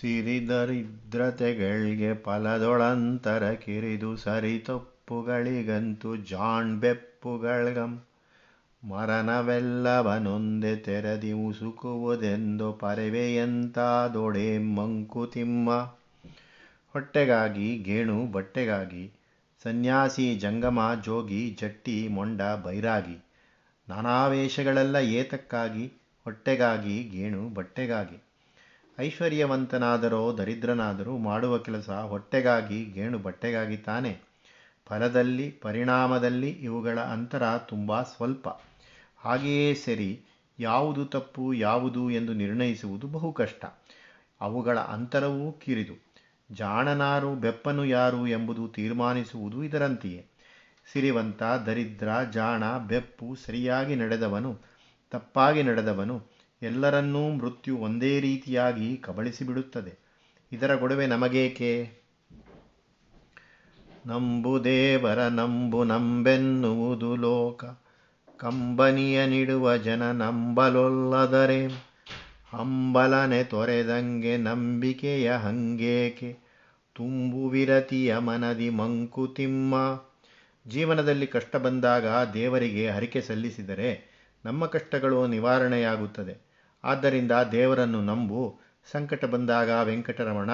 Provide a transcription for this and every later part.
ಸಿರಿದರಿದ್ರತೆಗಳ್ಗೆ ಫಲದೊಳಂತರ ಕಿರಿದು ಸರಿತಪ್ಪುಗಳಿಗಂತು ಜಾಣ್ಬೆಪ್ಪುಗಳ್ಗಂ ಮರಣವೆಲ್ಲವನೊಂದೆ ತೆರದಿ ಉಸುಕುವುದೆಂದು ಪರವೆಯಂತಾದೊಡೆ ಮಂಕುತಿಮ್ಮ ಹೊಟ್ಟೆಗಾಗಿ ಗೇಣು, ಬಟ್ಟೆಗಾಗಿ ಸನ್ಯಾಸಿ, ಜಂಗಮ, ಜೋಗಿ, ಜಟ್ಟಿ, ಮೊಂಡ, ಬೈರಾಗಿ ನಾನಾವೇಶಗಳೆಲ್ಲ ಏತಕ್ಕಾಗಿ? ಹೊಟ್ಟೆಗಾಗಿ ಗೇಣು, ಬಟ್ಟೆಗಾಗಿ. ಐಶ್ವರ್ಯವಂತನಾದರೋ, ದರಿದ್ರನಾದರೂ ಮಾಡುವ ಕೆಲಸ ಹೊಟ್ಟೆಗಾಗಿ, ಗೇಣು ಬಟ್ಟೆಗಾಗಿ ತಾನೆ. ಫಲದಲ್ಲಿ, ಪರಿಣಾಮದಲ್ಲಿ ಇವುಗಳ ಅಂತರ ತುಂಬ ಸ್ವಲ್ಪ. ಹಾಗೆಯೇ ಸರಿ, ಯಾವುದು ತಪ್ಪು, ಯಾವುದು ಎಂದು ನಿರ್ಣಯಿಸುವುದು ಬಹು ಕಷ್ಟ. ಅವುಗಳ ಅಂತರವೂ ಕಿರಿದು. ಜಾಣನಾರು, ಬೆಪ್ಪನು ಯಾರು ಎಂಬುದು ತೀರ್ಮಾನಿಸುವುದು ಇದರಂತೆಯೇ. ಸಿರಿವಂತ, ದರಿದ್ರ, ಜಾಣ, ಬೆಪ್ಪು ಸರಿಯಾಗಿ ನಡೆದವನು, ತಪ್ಪಾಗಿ ನಡೆದವನು ಎಲ್ಲರನ್ನೂ ಮೃತ್ಯು ಒಂದೇ ರೀತಿಯಾಗಿ ಕಬಳಿಸಿಬಿಡುತ್ತದೆ. ಇದರ ಗೊಡವೆ ನಮಗೇಕೆ? ನಂಬು ದೇವರ ನಂಬು ನಂಬೆನ್ನುವುದು ಲೋಕ. ಕಂಬನಿಯ ನೀಡುವ ಜನ ನಂಬಲೊಲ್ಲದರೆ ಹಂಬಲನೆ ತೊರೆದಂಗೆ ನಂಬಿಕೆಯ ಹಂಗೇಕೆ? ತುಂಬು ವಿರತಿಯ ಮನದಿ ಮಂಕುತಿಮ್ಮ ಜೀವನದಲ್ಲಿ ಕಷ್ಟ ಬಂದಾಗ ದೇವರಿಗೆ ಹರಿಕೆ ಸಲ್ಲಿಸಿದರೆ ನಮ್ಮ ಕಷ್ಟಗಳು ನಿವಾರಣೆಯಾಗುತ್ತದೆ. ಆದ್ದರಿಂದ ದೇವರನ್ನು ನಂಬು. ಸಂಕಟ ಬಂದಾಗ ವೆಂಕಟರಮಣ,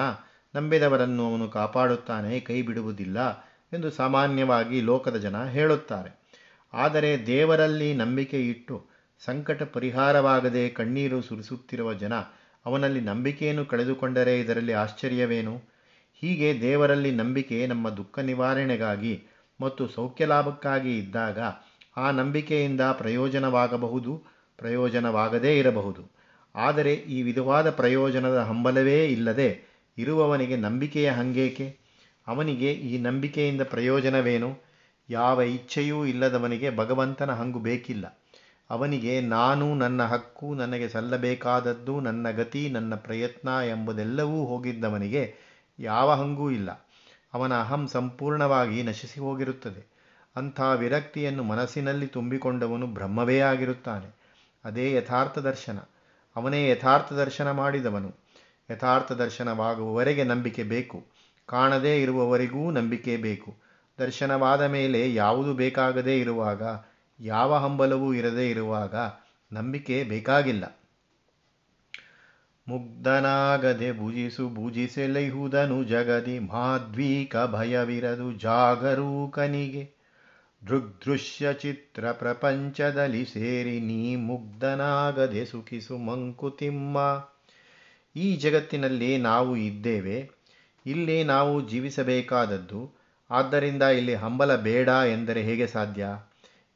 ನಂಬಿದವರನ್ನು ಅವನು ಕಾಪಾಡುತ್ತಾನೆ ಕೈ ಬಿಡುವುದಿಲ್ಲ ಎಂದು ಸಾಮಾನ್ಯವಾಗಿ ಲೋಕದ ಜನ ಹೇಳುತ್ತಾರೆ. ಆದರೆ ದೇವರಲ್ಲಿ ನಂಬಿಕೆ ಇಟ್ಟು ಸಂಕಟ ಪರಿಹಾರವಾಗದೆ ಕಣ್ಣೀರು ಸುರಿಸುತ್ತಿರುವ ಜನ ಅವನಲ್ಲಿ ನಂಬಿಕೆಯನ್ನು ಕಳೆದುಕೊಂಡರೆ ಇದರಲ್ಲಿ ಆಶ್ಚರ್ಯವೇನು? ಹೀಗೆ ದೇವರಲ್ಲಿ ನಂಬಿಕೆ ನಮ್ಮ ದುಃಖ ನಿವಾರಣೆಗಾಗಿ ಮತ್ತು ಸೌಖ್ಯ ಲಾಭಕ್ಕಾಗಿ ಇದ್ದಾಗ ಆ ನಂಬಿಕೆಯಿಂದ ಪ್ರಯೋಜನವಾಗಬಹುದು, ಪ್ರಯೋಜನವಾಗದೇ ಇರಬಹುದು. ಆದರೆ ಈ ವಿಧವಾದ ಪ್ರಯೋಜನದ ಹಂಬಲವೇ ಇಲ್ಲದೆ ಇರುವವನಿಗೆ ನಂಬಿಕೆಯ ಹಂಗೇಕೆ? ಅವನಿಗೆ ಈ ನಂಬಿಕೆಯಿಂದ ಪ್ರಯೋಜನವೇನು? ಯಾವ ಇಚ್ಛೆಯೂ ಇಲ್ಲದವನಿಗೆ ಭಗವಂತನ ಹಂಗು ಬೇಕಿಲ್ಲ. ಅವನಿಗೆ ನಾನು ನನ್ನ ಹಕ್ಕು, ನನಗೆ ಸಲ್ಲಬೇಕಾದದ್ದು, ನನ್ನ ಗತಿ, ನನ್ನ ಪ್ರಯತ್ನ ಎಂಬುದೆಲ್ಲವೂ ಹೋಗಿದ್ದವನಿಗೆ ಯಾವ ಹಂಗೂ ಇಲ್ಲ. ಅವನ ಅಹಂ ಸಂಪೂರ್ಣವಾಗಿ ನಶಿಸಿ ಹೋಗಿರುತ್ತದೆ. ಅಂಥ ವಿರಕ್ತಿಯನ್ನು ಮನಸ್ಸಿನಲ್ಲಿ ತುಂಬಿಕೊಂಡವನು ಬ್ರಹ್ಮವೇ ಆಗಿರುತ್ತಾನೆ. ಅದೇ ಯಥಾರ್ಥ ದರ್ಶನ. ಅವನೇ ಯಥಾರ್ಥ ದರ್ಶನ ಮಾಡಿದವನು. ಯಥಾರ್ಥ ದರ್ಶನವಾಗುವವರೆಗೆ ನಂಬಿಕೆ ಬೇಕು. ಕಾಣದೇ ಇರುವವರೆಗೂ ನಂಬಿಕೆ ಬೇಕು. ದರ್ಶನವಾದ ಮೇಲೆ ಯಾವುದು ಬೇಕಾಗದೇ ಇರುವಾಗ, ಯಾವ ಹಂಬಲವೂ ಇರದೇ ಇರುವಾಗ ನಂಬಿಕೆ ಬೇಕಾಗಿಲ್ಲ. ಮುಗ್ಧನಾಗದೆ ಭುಜಿಸು ಭುಜಿಸೆಲೈಹುದನು ಜಗದಿ ಮಾದ್ವೀಕ ಭಯವಿರದು ಜಾಗರೂಕನಿಗೆ. ದೃಗ್ದೃಶ್ಯ ಚಿತ್ರ ಪ್ರಪಂಚದಲ್ಲಿ ಸೇರಿ ನೀ ಮುಗ್ಧನಾಗದೆ ಸುಖಿಸು ಮಂಕುತಿಮ್ಮ. ಈ ಜಗತ್ತಿನಲ್ಲಿ ನಾವು ಇದ್ದೇವೆ. ಇಲ್ಲಿ ನಾವು ಜೀವಿಸಬೇಕಾದದ್ದು. ಆದ್ದರಿಂದ ಇಲ್ಲಿ ಹಂಬಲ ಬೇಡ ಎಂದರೆ ಹೇಗೆ ಸಾಧ್ಯ?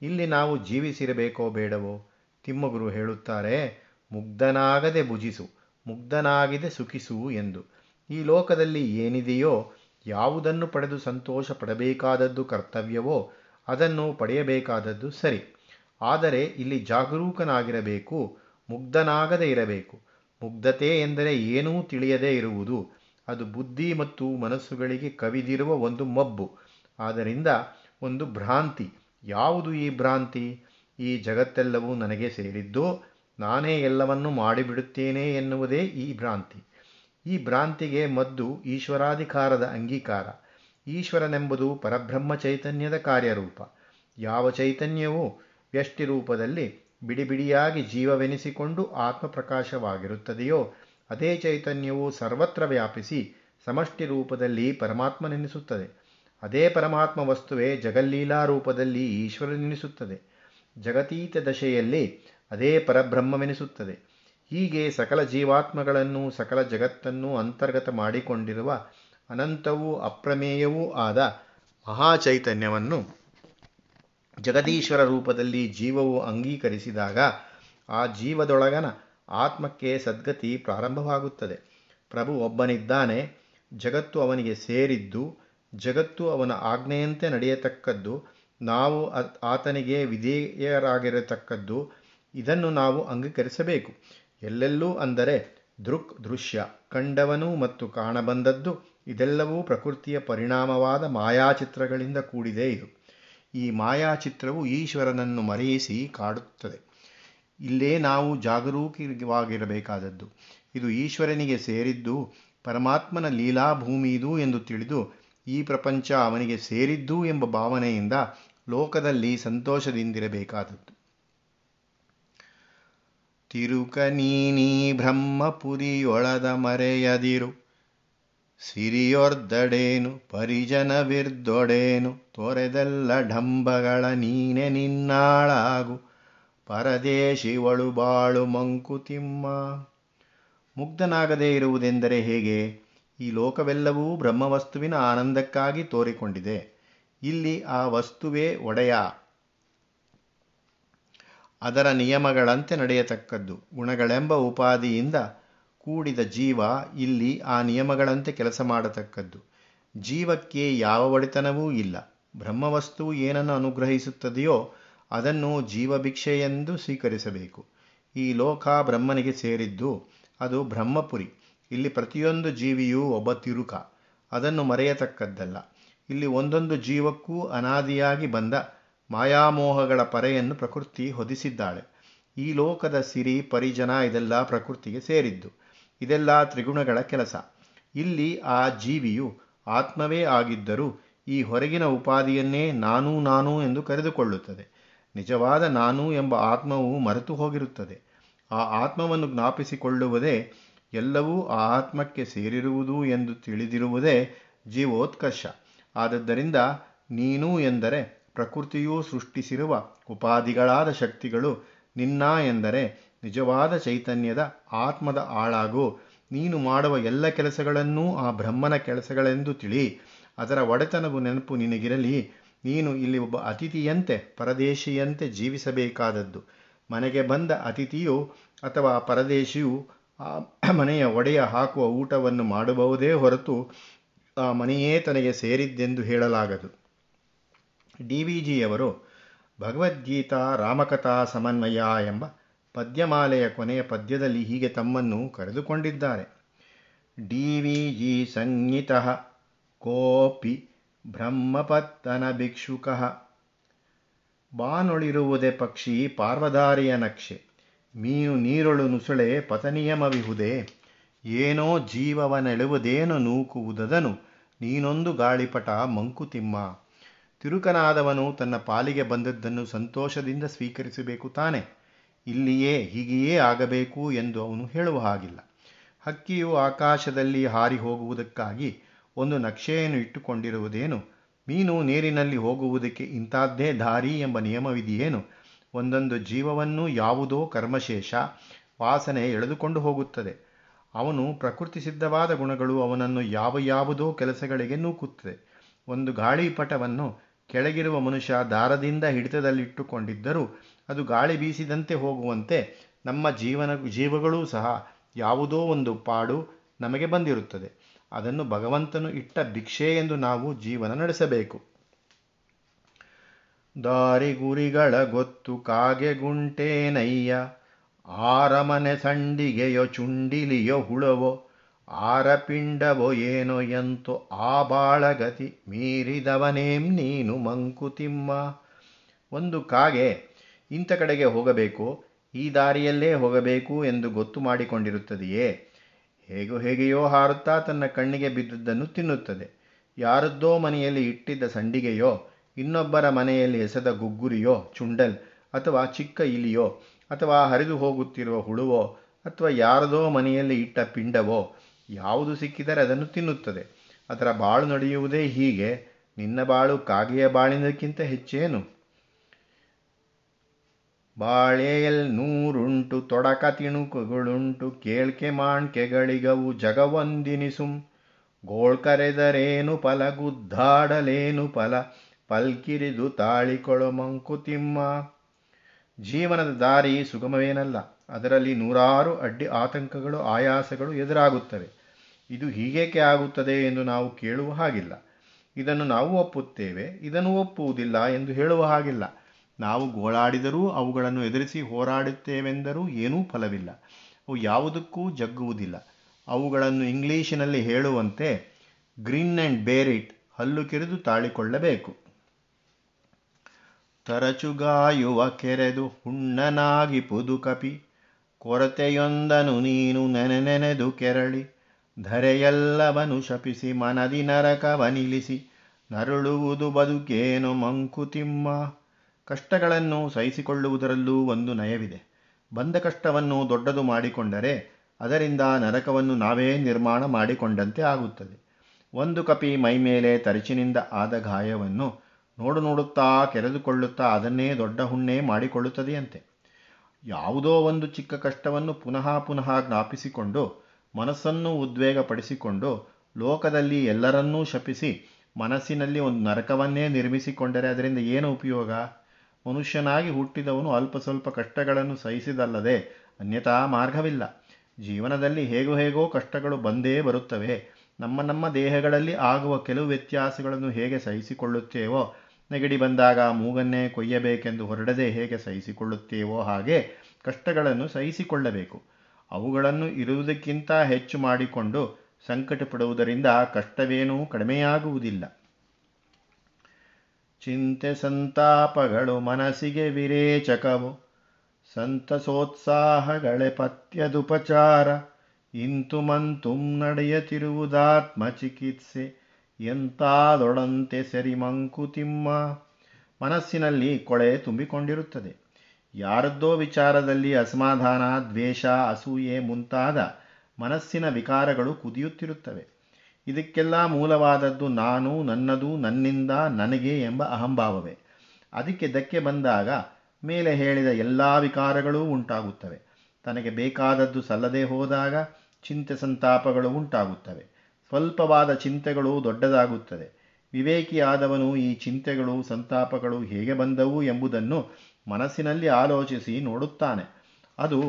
ಇಲ್ಲಿ ನಾವು ಜೀವಿಸಿರಬೇಕೋ ಬೇಡವೋ? ತಿಮ್ಮಗುರು ಹೇಳುತ್ತಾರೆ, ಮುಗ್ಧನಾಗದೆ ಭುಜಿಸು, ಮುಗ್ಧನಾಗಿದೆ ಸುಖಿಸು ಎಂದು. ಈ ಲೋಕದಲ್ಲಿ ಏನಿದೆಯೋ, ಯಾವುದನ್ನು ಪಡೆದು ಸಂತೋಷ ಪಡಬೇಕಾದದ್ದು ಕರ್ತವ್ಯವೋ ಅದನ್ನು ಪಡೆಯಬೇಕಾದದ್ದು ಸರಿ. ಆದರೆ ಇಲ್ಲಿ ಜಾಗರೂಕನಾಗಿರಬೇಕು, ಮುಗ್ಧನಾಗದೇ ಇರಬೇಕು. ಮುಗ್ಧತೆ ಎಂದರೆ ಏನೂ ತಿಳಿಯದೇ ಇರುವುದು. ಅದು ಬುದ್ಧಿ ಮತ್ತು ಮನಸ್ಸುಗಳಿಗೆ ಕವಿದಿರುವ ಒಂದು ಮಬ್ಬು. ಆದ್ದರಿಂದ ಒಂದು ಭ್ರಾಂತಿ. ಯಾವುದು ಈ ಭ್ರಾಂತಿ? ಈ ಜಗತ್ತೆಲ್ಲವೂ ನನಗೆ ಸೇರಿದ್ದು ನಾನೇ ಎಲ್ಲವನ್ನೂ ಮಾಡಿಬಿಡುತ್ತೇನೆ ಎನ್ನುವುದೇ ಈ ಭ್ರಾಂತಿ. ಈ ಭ್ರಾಂತಿಗೆ ಮದ್ದು ಈಶ್ವರಾಧಿಕಾರದ ಅಂಗೀಕಾರ. ಈಶ್ವರನೆಂಬುದು ಪರಬ್ರಹ್ಮ ಚೈತನ್ಯದ ಕಾರ್ಯರೂಪ. ಯಾವ ಚೈತನ್ಯವೂ ವ್ಯಷ್ಟಿ ರೂಪದಲ್ಲಿ ಬಿಡಿಬಿಡಿಯಾಗಿ ಜೀವವೆನಿಸಿಕೊಂಡು ಆತ್ಮಪ್ರಕಾಶವಾಗಿರುತ್ತದೆಯೋ, ಅದೇ ಚೈತನ್ಯವು ಸರ್ವತ್ರ ವ್ಯಾಪಿಸಿ ಸಮಷ್ಟಿ ರೂಪದಲ್ಲಿ ಪರಮಾತ್ಮನೆನಿಸುತ್ತದೆ. ಅದೇ ಪರಮಾತ್ಮ ವಸ್ತುವೇ ಜಗಲ್ಲೀಲಾ ರೂಪದಲ್ಲಿ ಈಶ್ವರನೆನಿಸುತ್ತದೆ. ಜಗತೀತ ದಶೆಯಲ್ಲಿ ಅದೇ ಪರಬ್ರಹ್ಮವೆನಿಸುತ್ತದೆ. ಹೀಗೆ ಸಕಲ ಜೀವಾತ್ಮಗಳನ್ನು ಸಕಲ ಜಗತ್ತನ್ನು ಅಂತರ್ಗತ ಮಾಡಿಕೊಂಡಿರುವ ಅನಂತವೂ ಅಪ್ರಮೇಯವೂ ಆದ ಮಹಾಚೈತನ್ಯವನ್ನು ಜಗದೀಶ್ವರ ರೂಪದಲ್ಲಿ ಜೀವವು ಅಂಗೀಕರಿಸಿದಾಗ ಆ ಜೀವದೊಳಗನ ಆತ್ಮಕ್ಕೆ ಸದ್ಗತಿ ಪ್ರಾರಂಭವಾಗುತ್ತದೆ. ಪ್ರಭು ಒಬ್ಬನಿದ್ದಾನೆ, ಜಗತ್ತು ಅವನಿಗೆ ಸೇರಿದ್ದು, ಜಗತ್ತು ಅವನ ಆಜ್ಞೆಯಂತೆ ನಡೆಯತಕ್ಕದ್ದು, ನಾವು ಆತನಿಗೆ ವಿಧೇಯರಾಗಿರತಕ್ಕದ್ದು, ಇದನ್ನು ನಾವು ಅಂಗೀಕರಿಸಬೇಕು. ಎಲ್ಲೆಲ್ಲೂ ಅಂದರೆ ದೃಕ್ ದೃಶ್ಯ, ಕಂಡವನು ಮತ್ತು ಕಾಣಬಂದದ್ದು ಇದೆಲ್ಲವೂ ಪ್ರಕೃತಿಯ ಪರಿಣಾಮವಾದ ಮಾಯಾಚಿತ್ರಗಳಿಂದ ಕೂಡಿದೆ ಇದು. ಈ ಮಾಯಾಚಿತ್ರವು ಈಶ್ವರನನ್ನು ಮರೆಯಿಸಿ ಕಾಡುತ್ತದೆ. ಇಲ್ಲೇ ನಾವು ಜಾಗರೂಕವಾಗಿರಬೇಕಾದದ್ದು. ಇದು ಈಶ್ವರನಿಗೆ ಸೇರಿದ್ದು, ಪರಮಾತ್ಮನ ಲೀಲಾಭೂಮಿಯಿದು ಎಂದು ತಿಳಿದು, ಈ ಪ್ರಪಂಚ ಅವನಿಗೆ ಸೇರಿದ್ದು ಎಂಬ ಭಾವನೆಯಿಂದ ಲೋಕದಲ್ಲಿ ಸಂತೋಷದಿಂದಿರಬೇಕಾದದ್ದು. ತಿರುಕನೀನಿ ಬ್ರಹ್ಮಪುರಿಯೊಳದ ಮರೆಯದಿರು. ಸಿರಿಯೊರ್ದಡೇನು, ಪರಿಜನವಿರ್ದೊಡೇನು, ತೊರೆದೆಲ್ಲ ಢಂಬಗಳ ನೀನೆ ನಿನ್ನಾಳಾಗು ಪರದೇಶಿವಳು ಬಾಳು ಮಂಕುತಿಮ್ಮ ಮುಗ್ಧನಾಗದೇ ಇರುವುದೆಂದರೆ ಹೇಗೆ? ಈ ಲೋಕವೆಲ್ಲವೂ ಬ್ರಹ್ಮವಸ್ತುವಿನ ಆನಂದಕ್ಕಾಗಿ ತೋರಿಕೊಂಡಿದೆ. ಇಲ್ಲಿ ಆ ವಸ್ತುವೇ ಒಡೆಯ. ಅದರ ನಿಯಮಗಳಂತೆ ನಡೆಯತಕ್ಕದ್ದು. ಗುಣಗಳೆಂಬ ಉಪಾಧಿಯಿಂದ ಕೂಡಿದ ಜೀವ ಇಲ್ಲಿ ಆ ನಿಯಮಗಳಂತೆ ಕೆಲಸ ಮಾಡತಕ್ಕದ್ದು. ಜೀವಕ್ಕೆ ಯಾವ ಒಡೆತನವೂ ಇಲ್ಲ. ಬ್ರಹ್ಮವಸ್ತು ಏನನ್ನು ಅನುಗ್ರಹಿಸುತ್ತದೆಯೋ ಅದನ್ನು ಜೀವಭಿಕ್ಷೆ ಎಂದು ಸ್ವೀಕರಿಸಬೇಕು. ಈ ಲೋಕ ಬ್ರಹ್ಮನಿಗೆ ಸೇರಿದ್ದು ಅದು ಬ್ರಹ್ಮಪುರಿ. ಇಲ್ಲಿ ಪ್ರತಿಯೊಂದು ಜೀವಿಯೂ ಒಬ್ಬ ತಿರುಕ. ಅದನ್ನು ಮರೆಯತಕ್ಕದ್ದಲ್ಲ. ಇಲ್ಲಿ ಒಂದೊಂದು ಜೀವಕ್ಕೂ ಅನಾದಿಯಾಗಿ ಬಂದ ಮಾಯಾಮೋಹಗಳ ಪರೆಯನ್ನು ಪ್ರಕೃತಿ ಹೊದಿಸಿದ್ದಾಳೆ. ಈ ಲೋಕದ ಸಿರಿ, ಪರಿಜನ ಇದೆಲ್ಲ ಪ್ರಕೃತಿಗೆ ಸೇರಿದ್ದು. ಇದೆಲ್ಲ ತ್ರಿಗುಣಗಳ ಕೆಲಸ. ಇಲ್ಲಿ ಆ ಜೀವಿಯು ಆತ್ಮವೇ ಆಗಿದ್ದರೂ ಈ ಹೊರಗಿನ ಉಪಾಧಿಯನ್ನೇ ನಾನು ನಾನು ಎಂದು ಕರೆದುಕೊಳ್ಳುತ್ತದೆ. ನಿಜವಾದ ನಾನು ಎಂಬ ಆತ್ಮವು ಮರೆತು ಹೋಗಿರುತ್ತದೆ. ಆ ಆತ್ಮವನ್ನು ಜ್ಞಾಪಿಸಿಕೊಳ್ಳುವುದೇ ಎಲ್ಲವೂ ಆ ಆತ್ಮಕ್ಕೆ ಸೇರಿರುವುದು ಎಂದು ತಿಳಿದಿರುವುದೇ ಜೀವೋತ್ಕರ್ಷ. ಆದದ್ದರಿಂದ ನೀನು ಎಂದರೆ ಪ್ರಕೃತಿಯೂ ಸೃಷ್ಟಿಸಿರುವ ಉಪಾಧಿಗಳಾದ ಶಕ್ತಿಗಳು ನಿನ್ನ ಎಂದರೆ ನಿಜವಾದ ಚೈತನ್ಯದ ಆತ್ಮದ ಆಳಾಗು. ನೀನು ಮಾಡುವ ಎಲ್ಲ ಕೆಲಸಗಳನ್ನೂ ಆ ಬ್ರಹ್ಮನ ಕೆಲಸಗಳೆಂದು ತಿಳಿ. ಅದರ ಒಡೆತನವು ನೆನಪು ನಿನಗಿರಲಿ. ನೀನು ಇಲ್ಲಿ ಒಬ್ಬ ಅತಿಥಿಯಂತೆ, ಪರದೇಶಿಯಂತೆ ಜೀವಿಸಬೇಕಾದದ್ದು. ಮನೆಗೆ ಬಂದ ಅತಿಥಿಯು ಅಥವಾ ಪರದೇಶಿಯು ಆ ಮನೆಯ ಒಡೆಯ ಹಾಕುವ ಊಟವನ್ನು ಮಾಡಬಹುದೇ ಹೊರತು ಆ ಮನೆಯೇ ತನಗೆ ಸೇರಿದ್ದೆಂದು ಹೇಳಲಾಗದು. ಡಿ ವಿ ಜಿಯವರು ಭಗವದ್ಗೀತಾ ರಾಮಕಥಾ ಸಮನ್ವಯ ಎಂಬ ಪದ್ಯಮಾಲೆಯ ಕೊನೆಯ ಪದ್ಯದಲ್ಲಿ ಹೀಗೆ ತಮ್ಮನ್ನು ಕರೆದುಕೊಂಡಿದ್ದಾರೆ. D V G. ಸಂಹಿತ ಕೋಪಿ ಬ್ರಹ್ಮಪತ್ತನ ಭಿಕ್ಷುಕ. ಬಾನೊಳಿರುವುದೇ ಪಕ್ಷಿ ಪಾರ್ವದಾರಿಯ ನಕ್ಷೆ. ಮೀನು ನೀರೊಳು ನುಸುಳೆ ಪತನಿಯಮವಿಹುದೇ. ಏನೋ ಜೀವವನೆಳುವುದೇನು ನೂಕುವುದದನು. ನೀನೊಂದು ಗಾಳಿಪಟ ಮಂಕುತಿಮ್ಮ ತಿರುಕನಾದವನು ತನ್ನ ಪಾಲಿಗೆ ಬಂದದ್ದನ್ನು ಸಂತೋಷದಿಂದ ಸ್ವೀಕರಿಸಬೇಕು ತಾನೆ. ಇಲ್ಲಿಯೇ ಹೀಗೆಯೇ ಆಗಬೇಕು ಎಂದು ಅವನು ಹೇಳುವ ಹಾಗಿಲ್ಲ. ಹಕ್ಕಿಯು ಆಕಾಶದಲ್ಲಿ ಹಾರಿ ಹೋಗುವುದಕ್ಕಾಗಿ ಒಂದು ನಕ್ಷೆಯನ್ನು ಇಟ್ಟುಕೊಂಡಿರುವುದೇನು? ಮೀನು ನೀರಿನಲ್ಲಿ ಹೋಗುವುದಕ್ಕೆ ಇಂಥದ್ದೇ ದಾರಿ ಎಂಬ ನಿಯಮವಿದೆಯೇನು? ಒಂದೊಂದು ಜೀವವನ್ನು ಯಾವುದೋ ಕರ್ಮಶೇಷ, ವಾಸನೆ ಎಳೆದುಕೊಂಡು ಹೋಗುತ್ತದೆ. ಅವನು ಪ್ರಕೃತಿ ಸಿದ್ಧವಾದ ಗುಣಗಳು ಅವನನ್ನು ಯಾವ ಯಾವುದೋ ಕೆಲಸಗಳಿಗೆ ನೂಕುತ್ತದೆ. ಒಂದು ಗಾಳಿಪಟವನ್ನು ಕೆಳಗಿರುವ ಮನುಷ್ಯ ದಾರದಿಂದ ಹಿಡಿತದಲ್ಲಿಟ್ಟುಕೊಂಡಿದ್ದರೂ ಅದು ಗಾಳಿ ಬೀಸಿದಂತೆ ಹೋಗುವಂತೆ ನಮ್ಮ ಜೀವನ ಜೀವಗಳೂ ಸಹ ಯಾವುದೋ ಒಂದು ಪಾಡು ನಮಗೆ ಬಂದಿರುತ್ತದೆ. ಅದನ್ನು ಭಗವಂತನು ಇಟ್ಟ ಭಿಕ್ಷೆ ಎಂದು ನಾವು ಜೀವನ ನಡೆಸಬೇಕು. ದಾರಿ ಗುರಿಗಳ ಗೊತ್ತು ಕಾಗೆ ಗುಂಟೇನಯ್ಯ, ಆರಮನೆ ಸಂಡಿಗೆಯೋ ಚುಂಡಿಲಿಯೋ ಹುಳವೋ, ಆರಪಿಂಡವೋ ಏನೋ ಎಂತೋ ಆ ಬಾಳಗತಿ ಮೀರಿದವನೇಂ ನೀನು ಮಂಕುತಿಮ್ಮ. ಒಂದು ಕಾಗೆ ಇಂಥ ಕಡೆಗೆ ಹೋಗಬೇಕು, ಈ ದಾರಿಯಲ್ಲೇ ಹೋಗಬೇಕು ಎಂದು ಗೊತ್ತು ಮಾಡಿಕೊಂಡಿರುತ್ತದೆಯೇ? ಹೇಗೋ ಹೇಗೆಯೋ ಹಾರುತ್ತಾ ತನ್ನ ಕಣ್ಣಿಗೆ ಬಿದ್ದುದನ್ನು ತಿನ್ನುತ್ತದೆ. ಯಾರದ್ದೋ ಮನೆಯಲ್ಲಿ ಇಟ್ಟಿದ್ದ ಸಂಡಿಗೆಯೋ, ಇನ್ನೊಬ್ಬರ ಮನೆಯಲ್ಲಿ ಎಸೆದ ಗುಗ್ಗುರಿಯೋ, ಚುಂಡಲ್, ಅಥವಾ ಚಿಕ್ಕ ಇಲಿಯೋ, ಅಥವಾ ಹರಿದು ಹೋಗುತ್ತಿರುವ ಹುಳುವೋ, ಅಥವಾ ಯಾರದೋ ಮನೆಯಲ್ಲಿ ಇಟ್ಟ ಪಿಂಡವೋ, ಯಾವುದು ಸಿಕ್ಕಿದರೆ ಅದನ್ನು ತಿನ್ನುತ್ತದೆ. ಅದರ ಬಾಳು ನಡೆಯುವುದೇ ಹೀಗೆ. ನಿನ್ನ ಬಾಳು ಕಾಗೆಯ ಬಾಳಿನಕ್ಕಿಂತ ಹೆಚ್ಚೇನು? ಬಾಳೆಯಲ್ ನೂರುಂಟು, ತೊಡಕ ತಿಣುಕುಗಳುಂಟು, ಕೇಳ್ಕೆ ಮಾಣ್ಕೆಗಳಿಗವು ಜಗವೊಂದಿನಿಸುಂ. ಗೋಳ್ಕರೆದರೇನು ಫಲ, ಗುದ್ದಾಡಲೇನು ಫಲ, ಪಲ್ಕಿರಿದು ತಾಳಿಕೊಳು ಮಂಕುತಿಮ್ಮ ಜೀವನದ ದಾರಿ ಸುಗಮವೇನಲ್ಲ, ಅದರಲ್ಲಿ ನೂರಾರು ಅಡ್ಡಿ ಆತಂಕಗಳು, ಆಯಾಸಗಳು ಎದುರಾಗುತ್ತವೆ. ಇದು ಹೀಗೇಕೆ ಆಗುತ್ತದೆ ಎಂದು ನಾವು ಕೇಳುವ ಹಾಗಿಲ್ಲ. ಇದನ್ನು ನಾವು ಒಪ್ಪುತ್ತೇವೆ, ಇದನ್ನು ಒಪ್ಪುವುದಿಲ್ಲ ಎಂದು ಹೇಳುವ ಹಾಗಿಲ್ಲ. ನಾವು ಗೋಳಾಡಿದರೂ ಅವುಗಳನ್ನು ಎದುರಿಸಿ ಹೋರಾಡುತ್ತೇವೆಂದರೂ ಏನೂ ಫಲವಿಲ್ಲ. ಅವು ಯಾವುದಕ್ಕೂ ಜಗ್ಗುವುದಿಲ್ಲ. ಅವುಗಳನ್ನು ಇಂಗ್ಲೀಷಿನಲ್ಲಿ ಹೇಳುವಂತೆ, ಗ್ರೀನ್ ಆ್ಯಂಡ್ ಬೇರಿಟ್ ಹಲ್ಲು ಕಿರಿದು ತಾಳಿಕೊಳ್ಳಬೇಕು. ತರಚುಗಾಯುವ ಕೆರೆದು ಹುಣ್ಣನಾಗಿ ಪುದುಕಪಿ ಕೊರತೆಯೊಂದನು ನೀನು ನೆನೆ ನೆನೆದು ಕೆರಳಿ. ಧರೆಯಲ್ಲವನು ಶಪಿಸಿ ಮನದಿ ನರಕವನಿಲಿಸಿ ನರಳುವುದು ಬದುಕೇನು ಮಂಕುತಿಮ್ಮ? ಕಷ್ಟಗಳನ್ನು ಸಹಿಸಿಕೊಳ್ಳುವುದರಲ್ಲೂ ಒಂದು ನಯವಿದೆ. ಬಂದ ಕಷ್ಟವನ್ನು ದೊಡ್ಡದು ಮಾಡಿಕೊಂಡರೆ ಅದರಿಂದ ನರಕವನ್ನು ನಾವೇ ನಿರ್ಮಾಣ ಮಾಡಿಕೊಂಡಂತೆ ಆಗುತ್ತದೆ. ಒಂದು ಕಪಿ ಮೈಮೇಲೆ ತರಿಚಿನಿಂದ ಆದ ಗಾಯವನ್ನು ನೋಡು ನೋಡುತ್ತಾ ಕೆರೆದುಕೊಳ್ಳುತ್ತಾ ಅದನ್ನೇ ದೊಡ್ಡ ಹುಣ್ಣೆ ಮಾಡಿಕೊಳ್ಳುತ್ತದೆಯಂತೆ. ಯಾವುದೋ ಒಂದು ಚಿಕ್ಕ ಕಷ್ಟವನ್ನು ಪುನಃ ಪುನಃ ಜ್ಞಾಪಿಸಿಕೊಂಡು, ಮನಸ್ಸನ್ನು ಉದ್ವೇಗಪಡಿಸಿಕೊಂಡು, ಲೋಕದಲ್ಲಿ ಎಲ್ಲರನ್ನೂ ಶಪಿಸಿ, ಮನಸ್ಸಿನಲ್ಲಿ ಒಂದು ನರಕವನ್ನೇ ನಿರ್ಮಿಸಿಕೊಂಡರೆ ಅದರಿಂದ ಏನು ಉಪಯೋಗ? ಮನುಷ್ಯನಾಗಿ ಹುಟ್ಟಿದವನು ಅಲ್ಪ ಸ್ವಲ್ಪ ಕಷ್ಟಗಳನ್ನು ಸಹಿಸಿದಲ್ಲದೆ ಅನ್ಯಥಾ ಮಾರ್ಗವಿಲ್ಲ. ಜೀವನದಲ್ಲಿ ಹೇಗೋ ಹೇಗೋ ಕಷ್ಟಗಳು ಬಂದೇ ಬರುತ್ತವೆ. ನಮ್ಮ ನಮ್ಮ ದೇಹಗಳಲ್ಲಿ ಆಗುವ ಕೆಲವು ವ್ಯತ್ಯಾಸಗಳನ್ನು ಹೇಗೆ ಸಹಿಸಿಕೊಳ್ಳುತ್ತೇವೋ, ನೆಗಡಿ ಬಂದಾಗ ಮೂಗನ್ನೇ ಕೊಯ್ಯಬೇಕೆಂದು ಹೊರಡದೆ ಹೇಗೆ ಸಹಿಸಿಕೊಳ್ಳುತ್ತೇವೋ ಹಾಗೆ ಕಷ್ಟಗಳನ್ನು ಸಹಿಸಿಕೊಳ್ಳಬೇಕು. ಅವುಗಳನ್ನು ಇರುವುದಕ್ಕಿಂತ ಹೆಚ್ಚು ಮಾಡಿಕೊಂಡು ಸಂಕಟ ಪಡುವುದರಿಂದ ಕಷ್ಟವೇನೂ ಕಡಿಮೆಯಾಗುವುದಿಲ್ಲ. ಚಿಂತೆ ಸಂತಾಪಗಳು ಮನಸ್ಸಿಗೆ ವಿರೇಚಕವು. ಸಂತಸೋತ್ಸಾಹಗಳೇ ಪಥ್ಯದುಪಚಾರ. ಇಂತುಮಂತುಂ ನಡೆಯತಿರುವುದಾತ್ಮ ಚಿಕಿತ್ಸೆ. ಎಂತಾದೊಡಂತೆ ಸರಿ ಮಂಕುತಿಮ್ಮ. ಮನಸ್ಸಿನಲ್ಲಿ ಕೊಳೆ ತುಂಬಿಕೊಂಡಿರುತ್ತದೆ. ಯಾರದ್ದೋ ವಿಚಾರದಲ್ಲಿ ಅಸಮಾಧಾನ, ದ್ವೇಷ, ಅಸೂಯೆ ಮುಂತಾದ ಮನಸ್ಸಿನ ವಿಕಾರಗಳು ಕುದಿಯುತ್ತಿರುತ್ತವೆ. ಇದಕ್ಕೆಲ್ಲ ಮೂಲವಾದದ್ದು ನಾನು, ನನ್ನದು, ನನ್ನಿಂದ, ನನಗೆ ಎಂಬ ಅಹಂಭಾವವೇ. ಅದಕ್ಕೆ ಧಕ್ಕೆ ಬಂದಾಗ ಮೇಲೆ ಹೇಳಿದ ಎಲ್ಲ ವಿಕಾರಗಳೂ ಉಂಟಾಗುತ್ತವೆ. ತನಗೆ ಬೇಕಾದದ್ದು ಸಲ್ಲದೆ ಹೋದಾಗ ಚಿಂತೆ ಸಂತಾಪಗಳು ಉಂಟಾಗುತ್ತವೆ. ಸ್ವಲ್ಪವಾದ ಚಿಂತೆಗಳು ದೊಡ್ಡದಾಗುತ್ತದೆ. ವಿವೇಕಿಯಾದವನು ಈ ಚಿಂತೆಗಳು, ಸಂತಾಪಗಳು ಹೇಗೆ ಬಂದವು ಎಂಬುದನ್ನು ಮನಸ್ಸಿನಲ್ಲಿ ಆಲೋಚಿಸಿ ನೋಡುತ್ತಾನೆ. ಅದು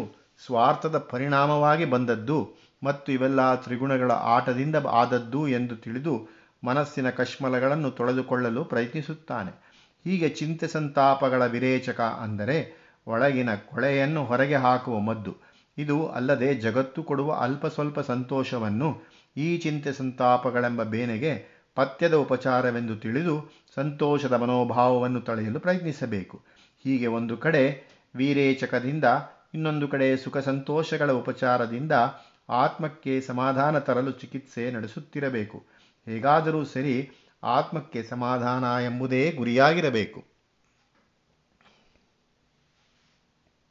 ಸ್ವಾರ್ಥದ ಪರಿಣಾಮವಾಗಿ ಬಂದದ್ದು ಮತ್ತು ಇವೆಲ್ಲ ತ್ರಿಗುಣಗಳ ಆಟದಿಂದ ಆದದ್ದು ಎಂದು ತಿಳಿದು ಮನಸ್ಸಿನ ಕಶ್ಮಲಗಳನ್ನು ತೊಳೆದುಕೊಳ್ಳಲು ಪ್ರಯತ್ನಿಸುತ್ತಾನೆ. ಹೀಗೆ ಚಿಂತೆ ಸಂತಾಪಗಳ ವಿರೇಚಕ ಅಂದರೆ ಒಳಗಿನ ಕೊಳೆಯನ್ನು ಹೊರಗೆ ಹಾಕುವ ಮದ್ದು. ಇದು ಅಲ್ಲದೆ ಜಗತ್ತು ಕೊಡುವ ಅಲ್ಪ ಸ್ವಲ್ಪ ಸಂತೋಷವನ್ನು ಈ ಚಿಂತೆ ಸಂತಾಪಗಳೆಂಬ ಬೇನೆಗೆ ಪಥ್ಯದ ಉಪಚಾರವೆಂದು ತಿಳಿದು ಸಂತೋಷದ ಮನೋಭಾವವನ್ನು ತಳೆಯಲು ಪ್ರಯತ್ನಿಸಬೇಕು. ಹೀಗೆ ಒಂದು ಕಡೆ ವಿರೇಚಕದಿಂದ ಇನ್ನೊಂದು ಕಡೆ ಸುಖ ಸಂತೋಷಗಳ ಉಪಚಾರದಿಂದ ಆತ್ಮಕ್ಕೆ ಸಮಾಧಾನ ತರಲು ಚಿಕಿತ್ಸೆ ನಡೆಸುತ್ತಿರಬೇಕು. ಹೇಗಾದರೂ ಸರಿ ಆತ್ಮಕ್ಕೆ ಸಮಾಧಾನ ಎಂಬುದೇ ಗುರಿಯಾಗಿರಬೇಕು.